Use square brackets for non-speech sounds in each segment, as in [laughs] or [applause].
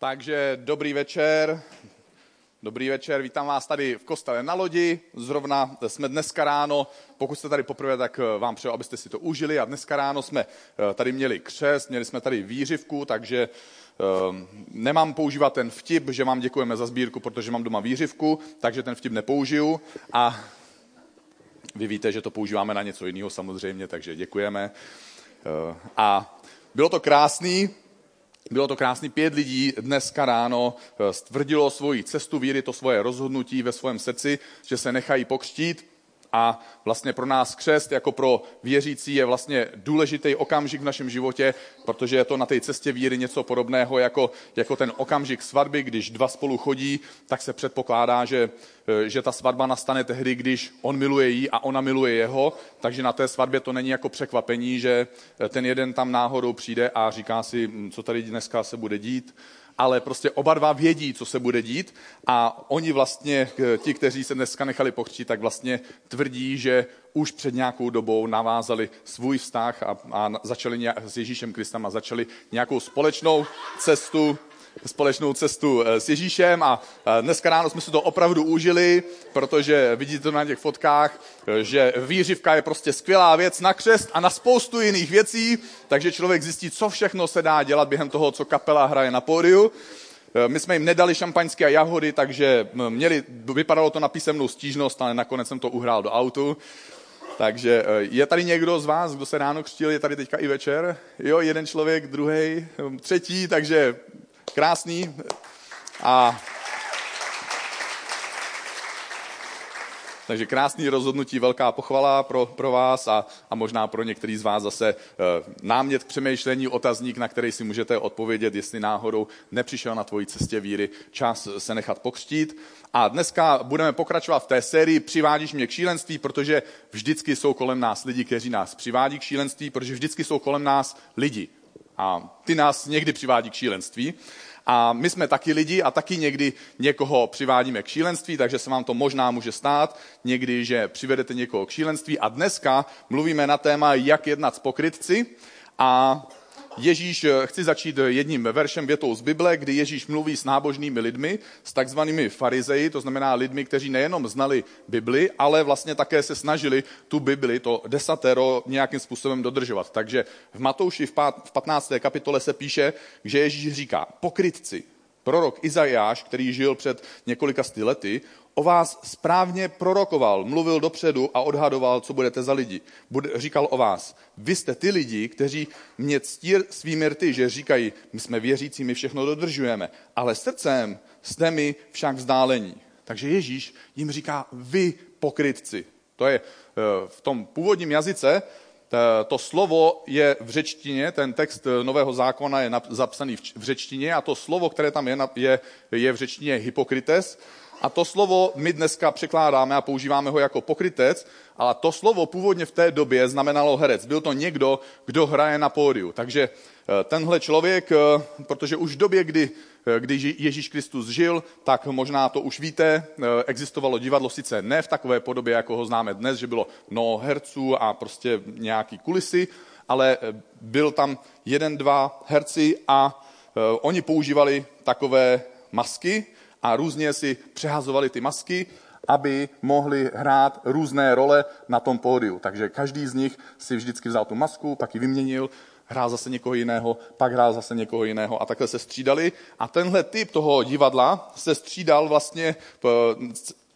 Takže dobrý večer. Dobrý večer, vítám vás tady v kostele na lodi. Zrovna jsme dneska ráno, pokud jste tady poprvé, tak eh, vám přeju, abyste si to užili. A dneska ráno jsme eh, tady měli křest, měli jsme tady výřivku, takže um, nemám používat ten vtip, že vám děkujeme za sbírku, protože mám doma výřivku, takže ten vtip nepoužiju. A vy víte, že to používáme na něco jiného samozřejmě, takže děkujeme. A bylo to krásný, bylo to krásný. Pět lidí dneska ráno eh, stvrdilo svoji cestu víry, to svoje rozhodnutí ve svém srdci, že se nechají pokřtít a vlastně pro nás křest, jako pro věřící, je vlastně důležitý okamžik v našem životě, protože je to na té cestě víry něco podobného jako, jako ten okamžik svatby, když dva spolu chodí, tak se předpokládá, že, eh, že ta svatba nastane tehdy, když on miluje jí a ona miluje jeho, takže na té svatbě to není jako překvapení, že ten jeden tam náhodou přijde a říká si, hm, co tady dneska se bude dít, ale prostě oba dva vědí, co se bude dít a oni vlastně, eh, ti, kteří se dneska nechali pochřít, tak vlastně tvrdí, že už před nějakou dobou navázali svůj vztah a, a začali nějak, s Ježíšem Kristem a začali nějakou společnou cestu společnou cestu eh, s Ježíšem a dneska ráno jsme si to opravdu užili, protože vidíte to na těch fotkách, eh, že výřivka je prostě skvělá věc na křest a na spoustu jiných věcí, takže člověk zjistí, co všechno se dá dělat během toho, co kapela hraje na pódiu. Eh, my jsme jim nedali šampaňské a jahody, takže měli, vypadalo to na písemnou stížnost, ale nakonec jsem to uhrál do autu. Takže je tady někdo z vás, kdo se ráno křtil, je tady teďka i večer? Jo, jeden člověk, druhý, třetí, takže krásný. A Takže krásný rozhodnutí, velká pochvala pro, pro vás a, a možná pro některý z vás zase e, námět k přemýšlení, otazník, na který si můžete odpovědět, jestli náhodou nepřišel na tvoji cestě víry čas se nechat pokřtít. A dneska budeme pokračovat v té sérii Přivádíš mě k šílenství, protože vždycky jsou kolem nás lidi, kteří nás přivádí k šílenství, protože vždycky jsou kolem nás lidi. A ty nás někdy přivádí k šílenství. A my jsme taky lidi a taky někdy někoho přivádíme k šílenství, takže se vám to možná může stát někdy, že přivedete někoho k šílenství. A dneska mluvíme na téma, jak jednat s pokrytci. A Ježíš, eh, chci začít jedním veršem větou z Bible, kdy Ježíš mluví s nábožnými lidmi, s takzvanými farizeji, to znamená lidmi, kteří nejenom znali Bibli, ale vlastně také se snažili tu Bibli, to desatero, nějakým způsobem dodržovat. Takže v Matouši v 15. kapitole se píše, že Ježíš říká, pokrytci, prorok Izajáš, který žil před několika sty lety, o vás správně prorokoval, mluvil dopředu a odhadoval, co budete za lidi. Bude, říkal o vás, vy jste ty lidi, kteří mě ctí svými rty, že říkají, my jsme věřící, my všechno dodržujeme, ale srdcem jste mi však vzdálení. Takže Ježíš jim říká, vy pokrytci. To je eh, v tom původním jazyce, to slovo je v řečtině, ten text Nového zákona je zapsaný v řečtině a to slovo, které tam je, je, je v řečtině hypokrites a to slovo my dneska překládáme a používáme ho jako pokrytec, ale to slovo původně v té době znamenalo herec. Byl to někdo, kdo hraje na pódiu. Takže eh, tenhle člověk, eh, protože už v době, kdy, eh, kdy Ježíš Kristus žil, tak možná to už víte, existovalo divadlo sice ne v takové podobě, jako ho známe dnes, že bylo mnoho herců a prostě nějaký kulisy, ale byl tam jeden, dva herci a oni používali takové masky, a různě si přehazovali ty masky, aby mohli hrát různé role na tom pódiu. Takže každý z nich si vždycky vzal tu masku, pak ji vyměnil, hrál zase někoho jiného, pak hrál zase někoho jiného a takhle se střídali. A tenhle typ toho divadla se střídal vlastně,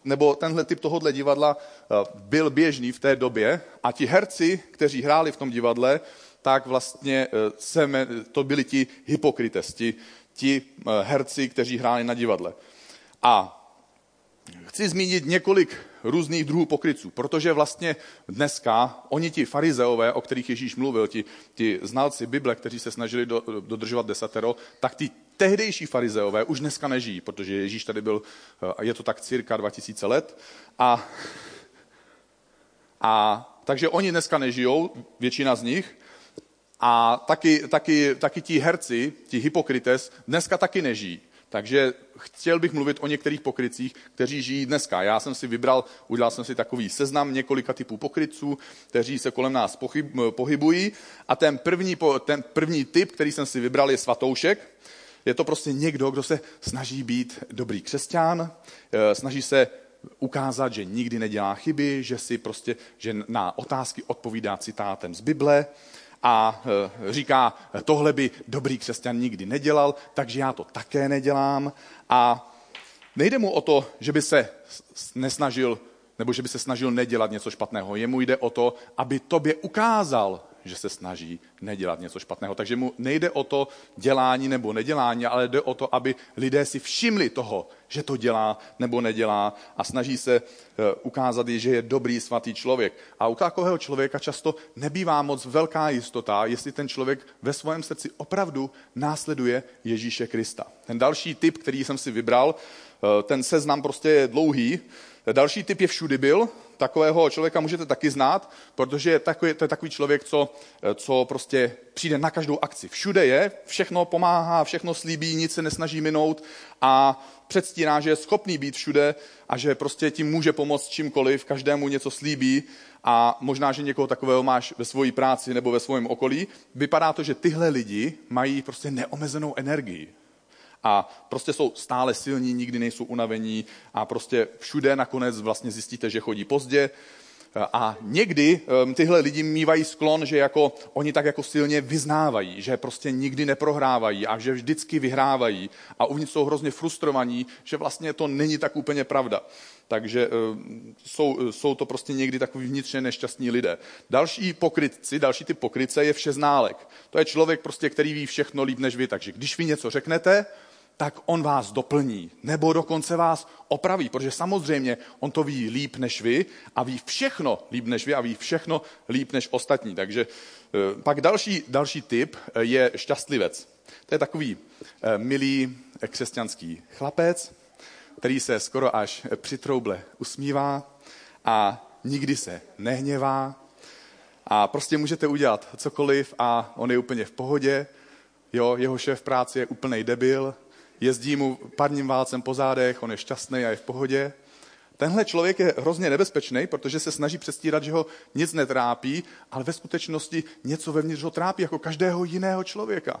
nebo tenhle typ tohohle divadla eh, byl běžný v té době a ti herci, kteří hráli v tom divadle, tak vlastně eh, se, to byli ti hypokrites, ti, eh, herci, kteří hráli na divadle. A chci zmínit několik různých druhů pokryců, protože vlastně dneska oni ti farizeové, o kterých Ježíš mluvil, ti, ti znalci Bible, kteří se snažili do, dodržovat desatero, tak ty tehdejší farizeové už dneska nežijí, protože Ježíš tady byl, eh, je to tak cirka 2000 let. A, a takže oni dneska nežijou, většina z nich, a taky, taky, taky ti herci, ti hypokrites, dneska taky nežijí. Takže chtěl bych mluvit o některých pokrycích, kteří žijí dneska. Já jsem si vybral, udělal jsem si takový seznam několika typů pokrytců, kteří se kolem nás pohyb, pohybují. A ten první, ten první typ, který jsem si vybral, je svatoušek. Je to prostě někdo, kdo se snaží být dobrý křesťan, eh, snaží se ukázat, že nikdy nedělá chyby, že si prostě, že na otázky odpovídá citátem z Bible a eh, říká, tohle by dobrý křesťan nikdy nedělal, takže já to také nedělám. A nejde mu o to, že by se nesnažil, nebo že by se snažil nedělat něco špatného. Jemu jde o to, aby tobě ukázal, že se snaží nedělat něco špatného. Takže mu nejde o to dělání nebo nedělání, ale jde o to, aby lidé si všimli toho, že to dělá nebo nedělá a snaží se eh, ukázat, že je dobrý svatý člověk. A u takového člověka často nebývá moc velká jistota, jestli ten člověk ve svém srdci opravdu následuje Ježíše Krista. Ten další typ, který jsem si vybral, eh, ten seznam prostě je dlouhý. Další typ je všudy byl, takového člověka můžete taky znát, protože je takový, to je takový člověk, co, co prostě přijde na každou akci. Všude je, všechno pomáhá, všechno slíbí, nic se nesnaží minout a předstírá, že je schopný být všude a že prostě tím může pomoct čímkoliv, každému něco slíbí a možná, že někoho takového máš ve své práci nebo ve svém okolí. Vypadá to, že tyhle lidi mají prostě neomezenou energii a prostě jsou stále silní, nikdy nejsou unavení a prostě všude nakonec vlastně zjistíte, že chodí pozdě. A někdy tyhle lidi mývají sklon, že jako, oni tak jako silně vyznávají, že prostě nikdy neprohrávají a že vždycky vyhrávají a uvnitř jsou hrozně frustrovaní, že vlastně to není tak úplně pravda. Takže jsou, jsou to prostě někdy takový vnitřně nešťastní lidé. Další pokrytci, další typ pokrytce je všeználek. To je člověk prostě, který ví všechno líp než vy. Takže když vy něco řeknete, tak on vás doplní, nebo dokonce vás opraví, protože samozřejmě on to ví líp než vy a ví všechno líp než vy a ví všechno líp než ostatní. Takže eh, pak další, další typ eh, je šťastlivec. To je takový eh, milý křesťanský chlapec, který se skoro až při trouble usmívá a nikdy se nehněvá a prostě můžete udělat cokoliv a on je úplně v pohodě, jo, jeho šéf práce je úplný debil, jezdí mu parním válcem po zádech, on je šťastný a je v pohodě. Tenhle člověk je hrozně nebezpečný, protože se snaží přestírat, že ho nic netrápí, ale ve skutečnosti něco vevnitř ho trápí, jako každého jiného člověka.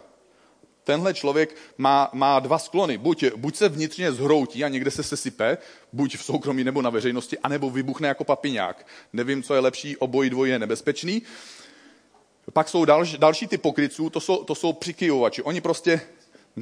Tenhle člověk má, má dva sklony. Buď, buď se vnitřně zhroutí a někde se sesype, buď v soukromí nebo na veřejnosti, anebo vybuchne jako papiňák. Nevím, co je lepší, obojí dvoje je nebezpečný. Pak jsou další, další ty pokryců, to jsou, to jsou přikyjovači. Oni prostě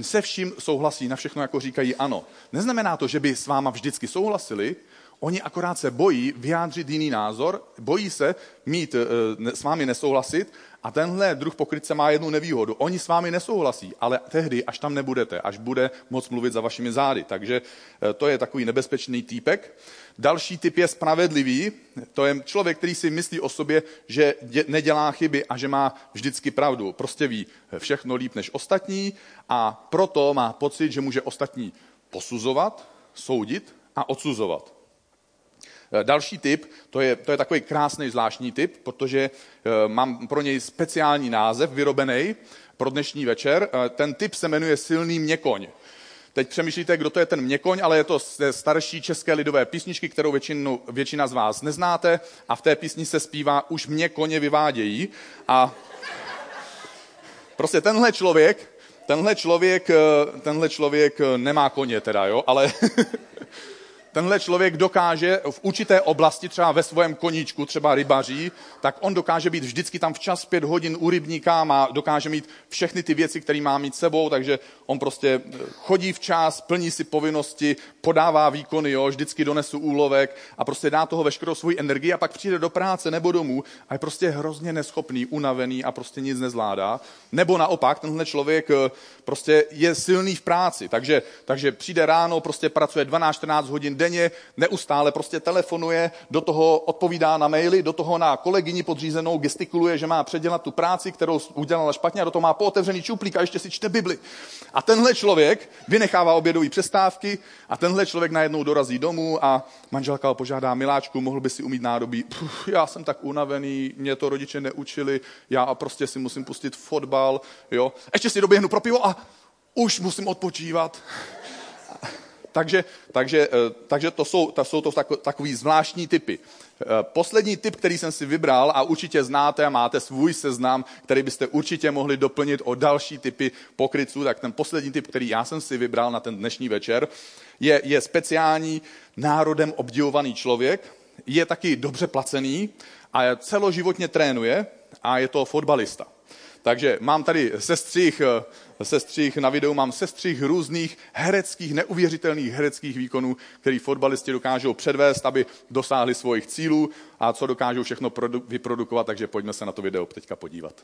se vším souhlasí, na všechno jako říkají ano. Neznamená to, že by s váma vždycky souhlasili, oni akorát se bojí vyjádřit jiný názor, bojí se mít eh, s vámi nesouhlasit a tenhle druh pokrytce má jednu nevýhodu. Oni s vámi nesouhlasí, ale tehdy, až tam nebudete, až bude moc mluvit za vašimi zády. Takže eh, to je takový nebezpečný týpek. Další typ je spravedlivý. To je člověk, který si myslí o sobě, že nedělá chyby a že má vždycky pravdu. Prostě ví všechno líp než ostatní a proto má pocit, že může ostatní posuzovat, soudit a odsuzovat. Eh, další typ, to je, to je takový krásný zvláštní typ, protože eh, mám pro něj speciální název vyrobený pro dnešní večer. Eh, ten typ se jmenuje silný měkoň. Teď přemýšlíte, kdo to je ten měkoň, ale je to starší české lidové písničky, kterou většinu, většina z vás neznáte a v té písni se zpívá Už mě koně vyvádějí a prostě tenhle člověk, tenhle člověk, tenhle člověk nemá koně teda, jo, ale [laughs] tenhle člověk dokáže v určité oblasti, třeba ve svém koníčku, třeba rybaří, tak on dokáže být vždycky tam včas pět hodin u rybníka, má, dokáže mít všechny ty věci, které má mít sebou, takže on prostě eh, chodí včas, plní si povinnosti, podává výkony, jo, vždycky donesu úlovek a prostě dá toho veškerou svoji energii a pak přijde do práce nebo domů a je prostě hrozně neschopný, unavený a prostě nic nezvládá. Nebo naopak, tenhle člověk eh, prostě je silný v práci, takže, takže přijde ráno, prostě pracuje 12-14 hodin denně, neustále prostě telefonuje, do toho odpovídá na maily, do toho na kolegyni podřízenou gestikuluje, že má předělat tu práci, kterou udělala špatně a do toho má pootevřený čuplík a ještě si čte Bibli. A tenhle člověk vynechává obědové přestávky a tenhle člověk najednou dorazí domů a manželka ho požádá, miláčku, mohl by si umít nádobí. Puh, já jsem tak unavený, mě to rodiče neučili, já prostě si musím pustit fotbal, jo. Ještě si doběhnu pro pivo a už musím odpočívat. Takže, takže, takže to jsou, to jsou to takový zvláštní typy. Poslední typ, který jsem si vybral a určitě znáte a máte svůj seznam, který byste určitě mohli doplnit o další typy pokrytců, tak ten poslední typ, který já jsem si vybral na ten dnešní večer, je, je speciální národem obdivovaný člověk, je taky dobře placený a celoživotně trénuje a je to fotbalista. Takže mám tady sestřih, sestřih na videu, mám sestřih různých hereckých, neuvěřitelných hereckých výkonů, který fotbalisti dokážou předvést, aby dosáhli svých cílů a co dokážou všechno vyprodukovat, takže pojďme se na to video teďka podívat.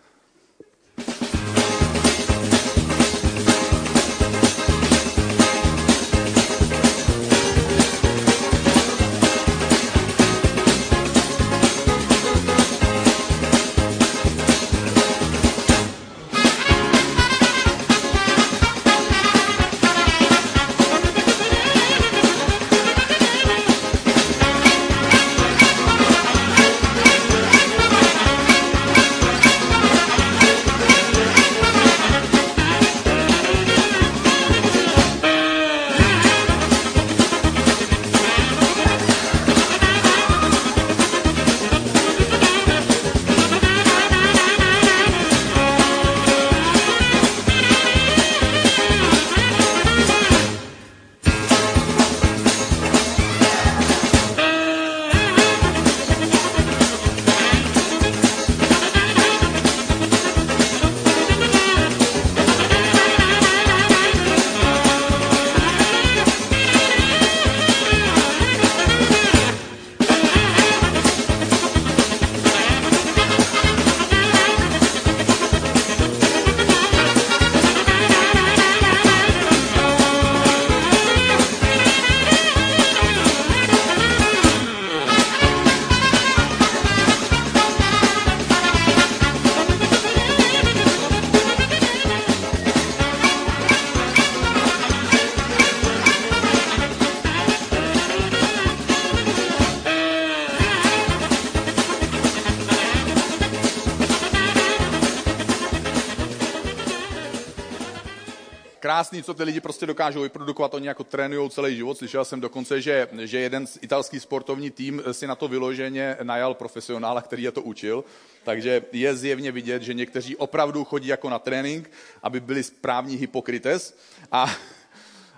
Krásný, co ty lidi prostě dokážou vyprodukovat, oni jako trénují celý život. Slyšel jsem dokonce, že, že jeden z italský sportovní tým si na to vyloženě najal profesionála, který je to učil. Takže je zjevně vidět, že někteří opravdu chodí jako na trénink, aby byli správní hypokrites. A,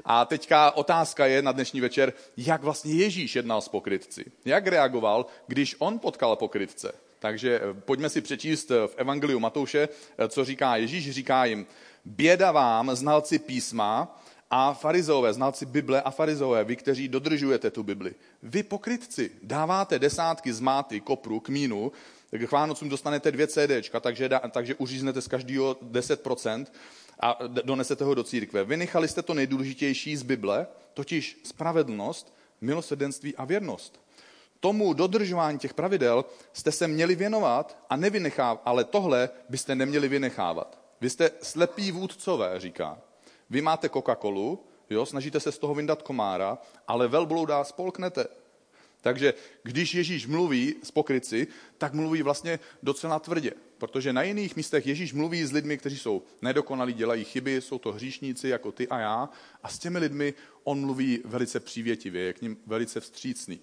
a teďka otázka je na dnešní večer, jak vlastně Ježíš jednal s pokrytci. Jak reagoval, když on potkal pokrytce. Takže pojďme si přečíst v Evangeliu Matouše, co říká Ježíš. Říká jim, Běda vám, znalci písma a farizové, znalci Bible a farizové, vy, kteří dodržujete tu Bibli. Vy pokrytci, dáváte desátky z máty, kopru, kmínu, k Vánocům dostanete dvě CDčka, takže, takže uříznete z každého 10% a donesete ho do církve. Vynechali jste to nejdůležitější z Bible, totiž spravedlnost, milosrdenství a věrnost. Tomu dodržování těch pravidel jste se měli věnovat a nevynechávat, ale tohle byste neměli vynechávat. Vy jste slepí vůdcové, říká. Vy máte Coca-Colu, jo, snažíte se z toho vyndat komára, ale velblouda spolknete. Takže když Ježíš mluví s pokryci, tak mluví vlastně docela tvrdě. Protože na jiných místech Ježíš mluví s lidmi, kteří jsou nedokonalí, dělají chyby, jsou to hříšníci jako ty a já. A s těmi lidmi on mluví velice přívětivě, je k ním velice vstřícný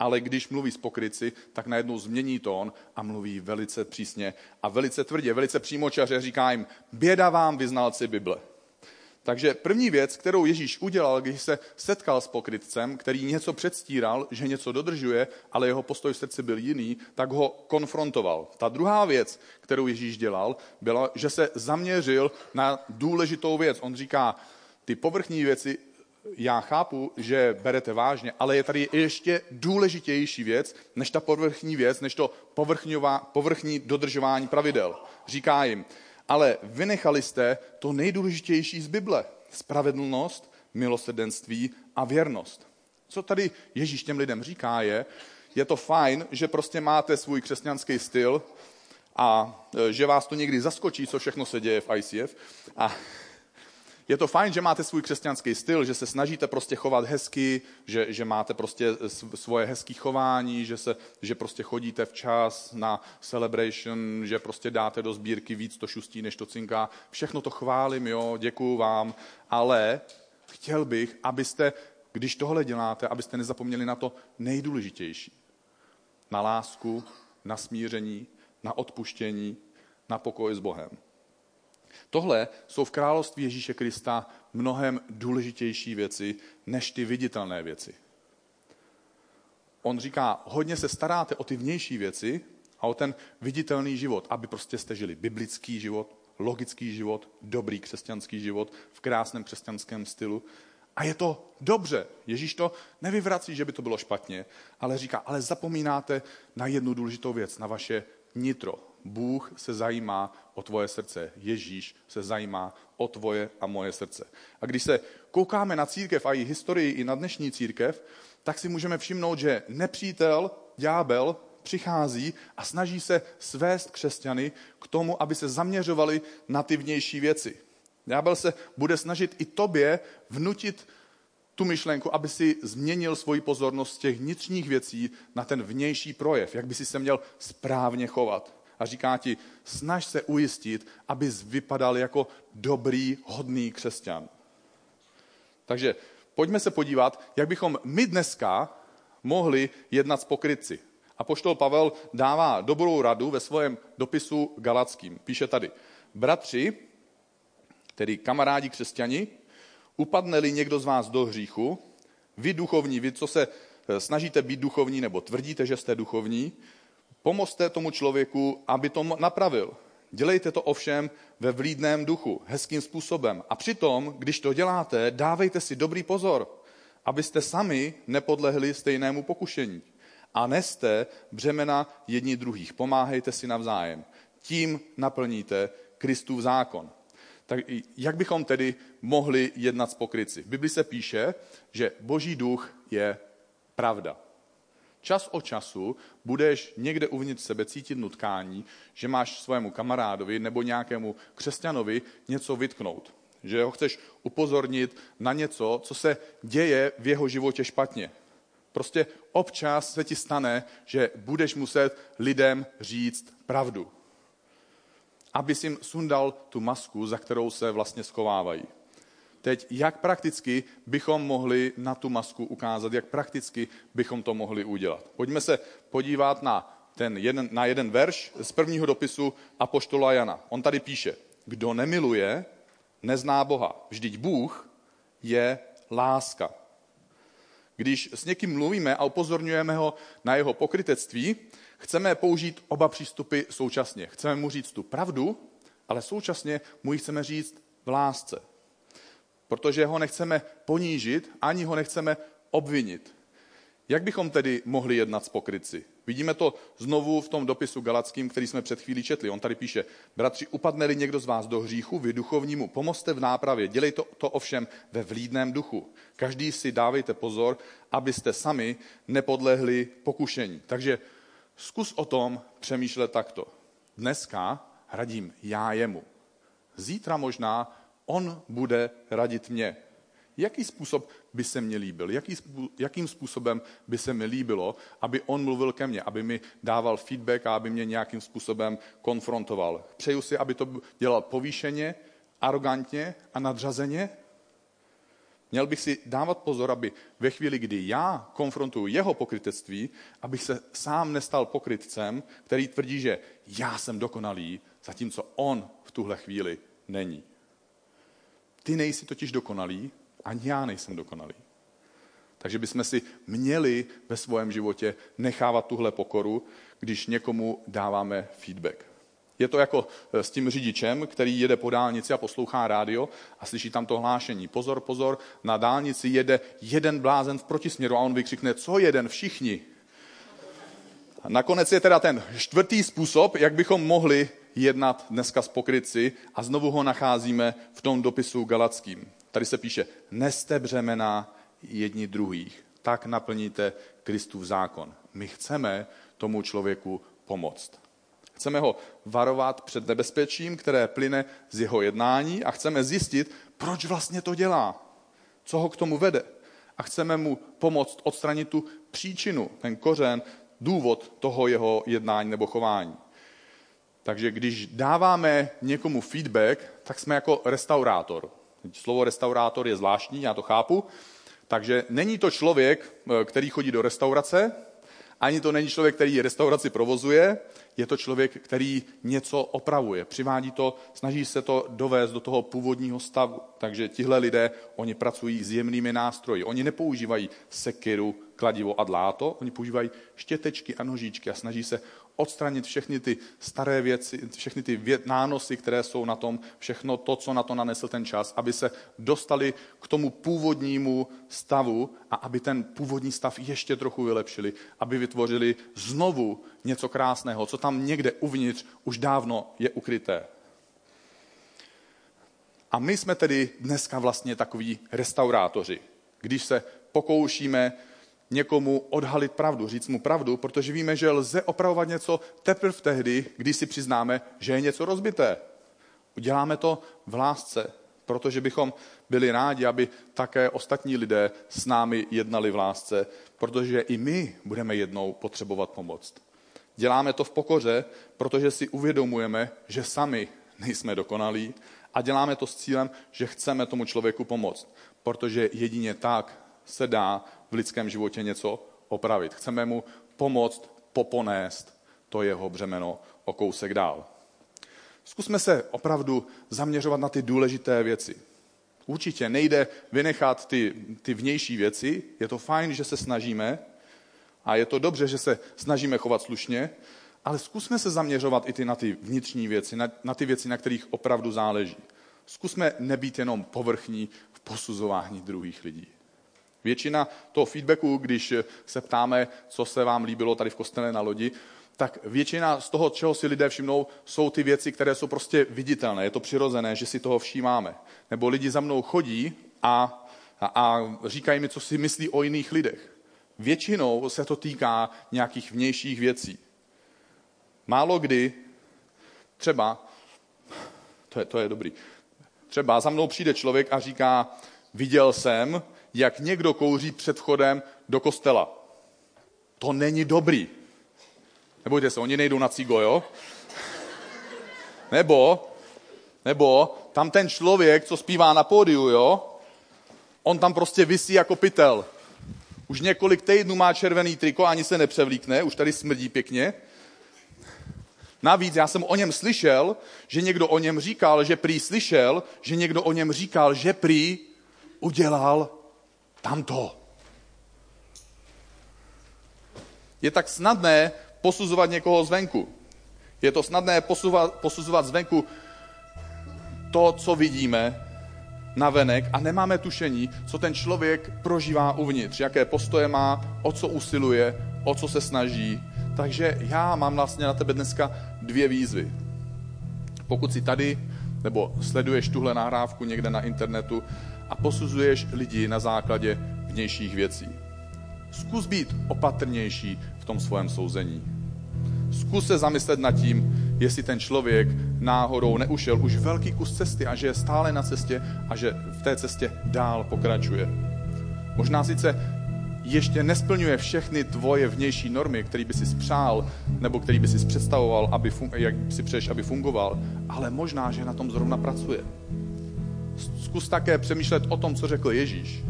ale když mluví s pokryci, tak najednou změní tón a mluví velice přísně a velice tvrdě, velice přímočaře, říká jim, běda vám, vyznalci Bible. Takže první věc, kterou Ježíš udělal, když se setkal s pokrytcem, který něco předstíral, že něco dodržuje, ale jeho postoj v srdci byl jiný, tak ho konfrontoval. Ta druhá věc, kterou Ježíš dělal, byla, že se zaměřil na důležitou věc. On říká, ty povrchní věci já chápu, že berete vážně, ale je tady ještě důležitější věc, než ta povrchní věc, než to povrchní dodržování pravidel. Říká jim, ale vynechali jste to nejdůležitější z Bible. Spravedlnost, milosrdenství a věrnost. Co tady Ježíš těm lidem říká je, je to fajn, že prostě máte svůj křesťanský styl a e, že vás to někdy zaskočí, co všechno se děje v ICF. A je to fajn, že máte svůj křesťanský styl, že se snažíte prostě chovat hezky, že, že máte prostě svoje hezké chování, že, se, že prostě chodíte včas na celebration, že prostě dáte do sbírky víc to šustí, než to cinká. Všechno to chválím, jo, děkuju vám, ale chtěl bych, abyste když tohle děláte, abyste nezapomněli na to nejdůležitější. Na lásku, na smíření, na odpuštění, na pokoj s Bohem. Tohle jsou v království Ježíše Krista mnohem důležitější věci než ty viditelné věci. On říká, hodně se staráte o ty vnější věci a o ten viditelný život, aby prostě jste žili biblický život, logický život, dobrý křesťanský život v krásném křesťanském stylu. A je to dobře. Ježíš to nevyvrací, že by to bylo špatně, ale říká, ale zapomínáte na jednu důležitou věc, na vaše nitro. Bůh se zajímá o tvoje srdce. Ježíš se zajímá o tvoje a moje srdce. A když se koukáme na církev a její historii i na dnešní církev, tak si můžeme všimnout, že nepřítel, ďábel, přichází a snaží se svést křesťany k tomu, aby se zaměřovali na ty vnější věci. Ďábel se bude snažit i tobě vnutit tu myšlenku, aby si změnil svoji pozornost z těch vnitřních věcí na ten vnější projev, jak by si se měl správně chovat. A říká ti, snaž se ujistit, abys vypadal jako dobrý, hodný křesťan. Takže pojďme se podívat, jak bychom my dneska mohli jednat s pokrytci. A poštol Pavel dává dobrou radu ve svém dopisu Galackým. Píše tady, bratři, tedy kamarádi křesťani, upadne-li někdo z vás do hříchu, vy duchovní, vy, co se eh, snažíte být duchovní nebo tvrdíte, že jste duchovní, pomozte tomu člověku, aby to napravil. Dělejte to ovšem ve vlídném duchu, hezkým způsobem. A přitom, když to děláte, dávejte si dobrý pozor, abyste sami nepodlehli stejnému pokušení. A neste břemena jedni druhých. Pomáhejte si navzájem. Tím naplníte Kristův zákon. Tak jak bychom tedy mohli jednat s pokryci? V Bibli se píše, že boží duch je pravda. Čas od času budeš někde uvnitř sebe cítit nutkání, že máš svému kamarádovi nebo nějakému křesťanovi něco vytknout. Že ho chceš upozornit na něco, co se děje v jeho životě špatně. Prostě občas se ti stane, že budeš muset lidem říct pravdu aby jim sundal tu masku, za kterou se vlastně schovávají. Teď, jak prakticky bychom mohli na tu masku ukázat, jak prakticky bychom to mohli udělat. Pojďme se podívat na, ten jeden, na jeden verš z prvního dopisu Apoštola Jana. On tady píše, kdo nemiluje, nezná Boha. Vždyť Bůh je láska. Když s někým mluvíme a upozorňujeme ho na jeho pokrytectví, chceme použít oba přístupy současně. Chceme mu říct tu pravdu, ale současně mu ji chceme říct v lásce. Protože ho nechceme ponížit, ani ho nechceme obvinit. Jak bychom tedy mohli jednat s pokryci? Vidíme to znovu v tom dopisu Galackým, který jsme před chvílí četli. On tady píše, bratři, upadne-li někdo z vás do hříchu, vy duchovnímu pomozte v nápravě, dělej to, to ovšem ve vlídném duchu. Každý si dávejte pozor, abyste sami nepodlehli pokušení. Takže Zkus o tom přemýšlet takto. Dneska radím já jemu. Zítra možná on bude radit mě. Jaký způsob by se mně líbil? Jaký, jakým způsobem by se mi líbilo, aby on mluvil ke mně, aby mi dával feedback a aby mě nějakým způsobem konfrontoval? Přeju si, aby to dělal povýšeně, arrogantně a nadřazeně? Měl bych si dávat pozor, aby ve chvíli, kdy já konfrontuju jeho pokrytectví, abych se sám nestal pokrytcem, který tvrdí, že já jsem dokonalý, zatímco on v tuhle chvíli není. Ty nejsi totiž dokonalý, ani já nejsem dokonalý. Takže bychom si měli ve svém životě nechávat tuhle pokoru, když někomu dáváme feedback. Je to jako eh, s tím řidičem, který jede po dálnici a poslouchá rádio a slyší tam to hlášení. Pozor, pozor, na dálnici jede jeden blázen v protisměru a on vykřikne, co jeden, všichni. A nakonec je teda ten čtvrtý způsob, jak bychom mohli jednat dneska s pokryci a znovu ho nacházíme v tom dopisu galackým. Tady se píše, neste břemena jedni druhých, tak naplníte Kristův zákon. My chceme tomu člověku pomoct. Chceme ho varovat před nebezpečím, které plyne z jeho jednání a chceme zjistit, proč vlastně to dělá, co ho k tomu vede. A chceme mu pomoct odstranit tu příčinu, ten kořen, důvod toho jeho jednání nebo chování. Takže když dáváme někomu feedback, tak jsme jako restaurátor. Slovo restaurátor je zvláštní, já to chápu, Takže není to člověk, eh, který chodí do restaurace, ani to není člověk, který restauraci provozuje, je to člověk, který něco opravuje, přivádí to, snaží se to dovést do toho původního stavu. Takže tihle lidé, oni pracují s jemnými nástroji. Oni nepoužívají sekiru, kladivo a dláto, oni používají štětečky a nožičky a snaží se odstranit všechny ty staré věci, všechny ty nánosy, které jsou na tom, všechno to, co na to nanesl ten čas, aby se dostali k tomu původnímu stavu a aby ten původní stav ještě trochu vylepšili, aby vytvořili znovu něco krásného, co tam někde uvnitř už dávno je ukryté. A my jsme tedy dneska vlastně takoví restaurátoři, když se pokoušíme někomu odhalit pravdu, říct mu pravdu, protože víme, že lze opravovat něco teprve tehdy, když si přiznáme, že je něco rozbité. Uděláme to v lásce, protože bychom byli rádi, aby také ostatní lidé s námi jednali v lásce, protože i my budeme jednou potřebovat pomoc. Děláme to v pokoře, protože si uvědomujeme, že sami nejsme dokonalí a děláme to s cílem, že chceme tomu člověku pomoct, protože jedině tak se dá v lidském životě něco opravit. Chceme mu pomoct poponést to jeho břemeno o kousek dál. Zkusme se opravdu zaměřovat na ty důležité věci. Určitě nejde vynechat ty, ty vnější věci, je to fajn, že se snažíme a je to dobře, že se snažíme chovat slušně, ale zkusme se zaměřovat i ty na ty vnitřní věci, na, na ty věci, na kterých opravdu záleží. Zkusme nebýt jenom povrchní v posuzování druhých lidí. Většina toho feedbacku, když se ptáme, co se vám líbilo tady v kostele na lodi, tak většina z toho, čeho si lidé všimnou, jsou ty věci, které jsou prostě viditelné. Je to přirozené, že si toho všímáme. Nebo lidi za mnou chodí a, a, a říkají mi, co si myslí o jiných lidech. Většinou se to týká nějakých vnějších věcí. Málo kdy, třeba, to je, to je dobrý, třeba za mnou přijde člověk a říká, viděl jsem, jak někdo kouří před vchodem do kostela. To není dobrý. Nebojte se, oni nejdou na cigo, jo? Nebo, nebo tam ten člověk, co zpívá na pódiu, jo? On tam prostě visí jako pytel. Už několik týdnů má červený triko, ani se nepřevlíkne, už tady smrdí pěkně. Navíc já jsem o něm slyšel, že někdo o něm říkal, že prý slyšel, že někdo o něm říkal, že prý udělal tamto. Je tak snadné posuzovat někoho zvenku. Je to snadné posuzovat, posuzovat zvenku to, co vidíme na venek a nemáme tušení, co ten člověk prožívá uvnitř, jaké postoje má, o co usiluje, o co se snaží. Takže já mám vlastně na tebe dneska dvě výzvy. Pokud si tady nebo sleduješ tuhle nahrávku někde na internetu a posuzuješ lidi na základě vnějších věcí. Zkus být opatrnější v tom svém souzení. Zkus se zamyslet nad tím, jestli ten člověk náhodou neušel už velký kus cesty a že je stále na cestě a že v té cestě dál pokračuje. Možná sice ještě nesplňuje všechny tvoje vnější normy, které by si spřál, nebo který by si představoval, aby fun- jak si přeješ, aby fungoval, ale možná, že na tom zrovna pracuje. Zkus také přemýšlet o tom, co řekl Ježíš.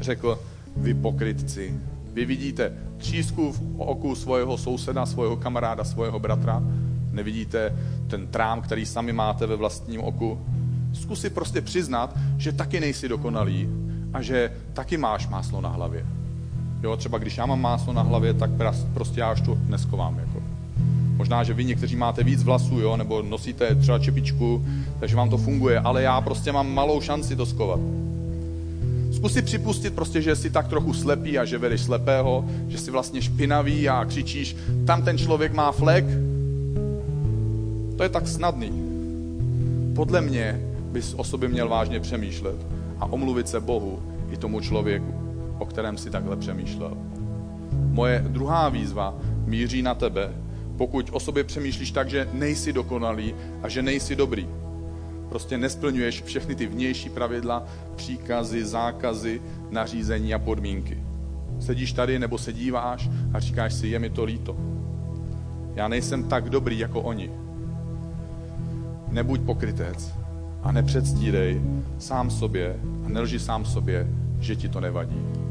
Řekl, vy pokrytci, vy vidíte třísku v oku svého souseda, svého kamaráda, svého bratra, nevidíte ten trám, který sami máte ve vlastním oku. Zkus si prostě přiznat, že taky nejsi dokonalý a že taky máš máslo na hlavě. Jo, třeba když já mám máslo na hlavě, tak prostě já už to neskovám. Jako. Možná, že vy někteří máte víc vlasů, jo, nebo nosíte třeba čepičku, takže vám to funguje, ale já prostě mám malou šanci to skovat. Zkus si připustit prostě, že jsi tak trochu slepý a že vedeš slepého, že jsi vlastně špinavý a křičíš, tam ten člověk má flek. To je tak snadný. Podle mě bys o sobě měl vážně přemýšlet a omluvit se Bohu i tomu člověku o kterém si takhle přemýšlel. Moje druhá výzva míří na tebe, pokud o sobě přemýšlíš tak, že nejsi dokonalý a že nejsi dobrý. Prostě nesplňuješ všechny ty vnější pravidla, příkazy, zákazy, nařízení a podmínky. Sedíš tady nebo se díváš a říkáš si, je mi to líto. Já nejsem tak dobrý jako oni. Nebuď pokrytec a nepředstírej sám sobě a nelži sám sobě, že ti to nevadí.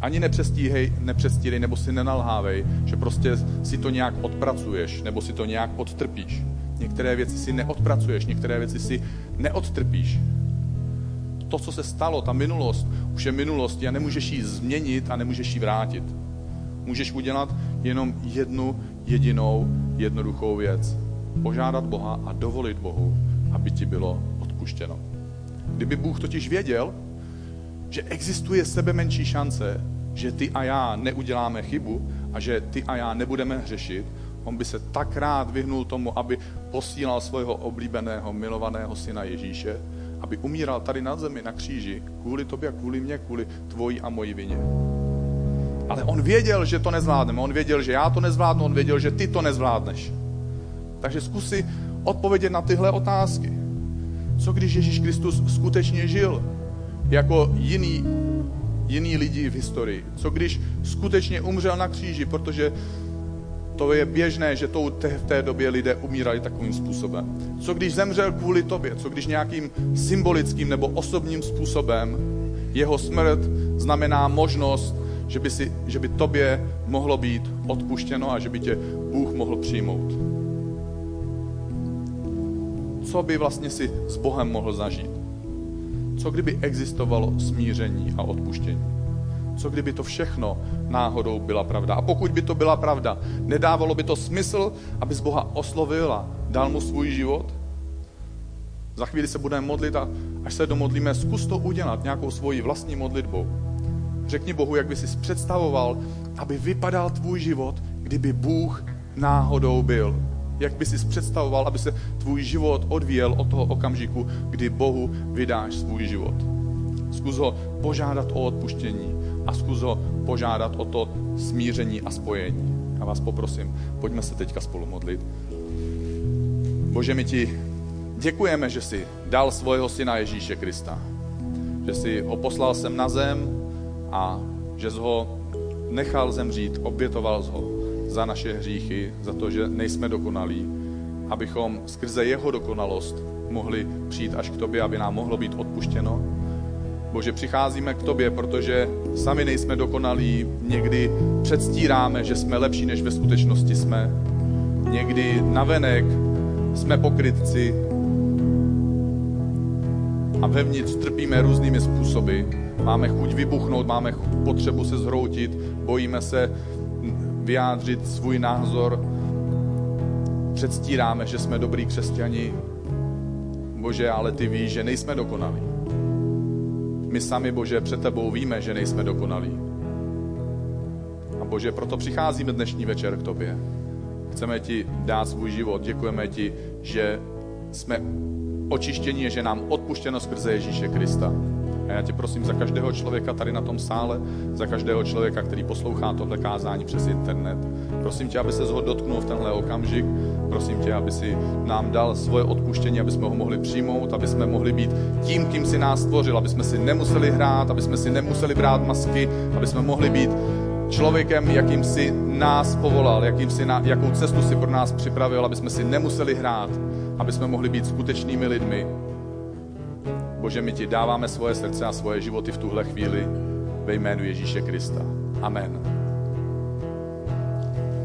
Ani nepřestíhej, nepřestírej nebo si nenalhávej, že prostě si to nějak odpracuješ nebo si to nějak odtrpíš. Některé věci si neodpracuješ, některé věci si neodtrpíš. To, co se stalo, ta minulost, už je minulost a nemůžeš ji změnit a nemůžeš ji vrátit. Můžeš udělat jenom jednu jedinou jednoduchou věc. Požádat Boha a dovolit Bohu, aby ti bylo odpuštěno. Kdyby Bůh totiž věděl, že existuje sebe menší šance, že ty a já neuděláme chybu a že ty a já nebudeme hřešit, on by se tak rád vyhnul tomu, aby posílal svého oblíbeného, milovaného syna Ježíše, aby umíral tady na zemi, na kříži, kvůli tobě, kvůli mě, kvůli tvojí a mojí vině. Ale on věděl, že to nezvládneme. On věděl, že já to nezvládnu, on věděl, že ty to nezvládneš. Takže zkusy odpovědět na tyhle otázky. Co když Ježíš Kristus skutečně žil jako jiný, jiný lidi v historii? Co když skutečně umřel na kříži, protože to je běžné, že to v té době lidé umírali takovým způsobem. Co když zemřel kvůli tobě? Co když nějakým symbolickým nebo osobním způsobem jeho smrt znamená možnost, že by, si, že by tobě mohlo být odpuštěno a že by tě Bůh mohl přijmout? Co by vlastně si s Bohem mohl zažít? Co kdyby existovalo smíření a odpuštění? Co kdyby to všechno náhodou byla pravda? A pokud by to byla pravda, nedávalo by to smysl, aby z Boha oslovil a dal mu svůj život? Za chvíli se budeme modlit a až se domodlíme, zkus to udělat nějakou svoji vlastní modlitbou. Řekni Bohu, jak by si představoval, aby vypadal tvůj život, kdyby Bůh náhodou byl. Jak by si představoval, aby se tvůj život odvíjel od toho okamžiku, kdy Bohu vydáš svůj život. Zkus ho požádat o odpuštění a zkus ho požádat o to smíření a spojení. A vás poprosím, pojďme se teďka spolu modlit. Bože, my ti děkujeme, že jsi dal svého syna Ježíše Krista. Že jsi ho poslal sem na zem a že jsi ho nechal zemřít, obětoval ho za naše hříchy, za to, že nejsme dokonalí, abychom skrze jeho dokonalost mohli přijít až k tobě, aby nám mohlo být odpuštěno Bože, přicházíme k tobě, protože sami nejsme dokonalí, někdy předstíráme, že jsme lepší, než ve skutečnosti jsme. Někdy navenek jsme pokrytci a vevnitř trpíme různými způsoby. Máme chuť vybuchnout, máme potřebu se zhroutit, bojíme se vyjádřit svůj názor, předstíráme, že jsme dobrý křesťani. Bože, ale ty víš, že nejsme dokonalí. My sami, Bože, před tebou víme, že nejsme dokonalí. A Bože, proto přicházíme dnešní večer k tobě. Chceme ti dát svůj život. Děkujeme ti, že jsme očištění, že nám odpuštěno skrze Ježíše Krista. A já tě prosím za každého člověka tady na tom sále, za každého člověka, který poslouchá tohle kázání přes internet. Prosím tě, aby se ho dotknul v tenhle okamžik. Prosím tě, aby si nám dal svoje odpuštění, aby jsme ho mohli přijmout, aby jsme mohli být tím, kým si nás stvořil, aby jsme si nemuseli hrát, aby jsme si nemuseli brát masky, aby jsme mohli být člověkem, jakým si nás povolal, jakým si na, jakou cestu si pro nás připravil, aby jsme si nemuseli hrát, aby jsme mohli být skutečnými lidmi, Bože, my ti dáváme svoje srdce a svoje životy v tuhle chvíli ve jménu Ježíše Krista. Amen.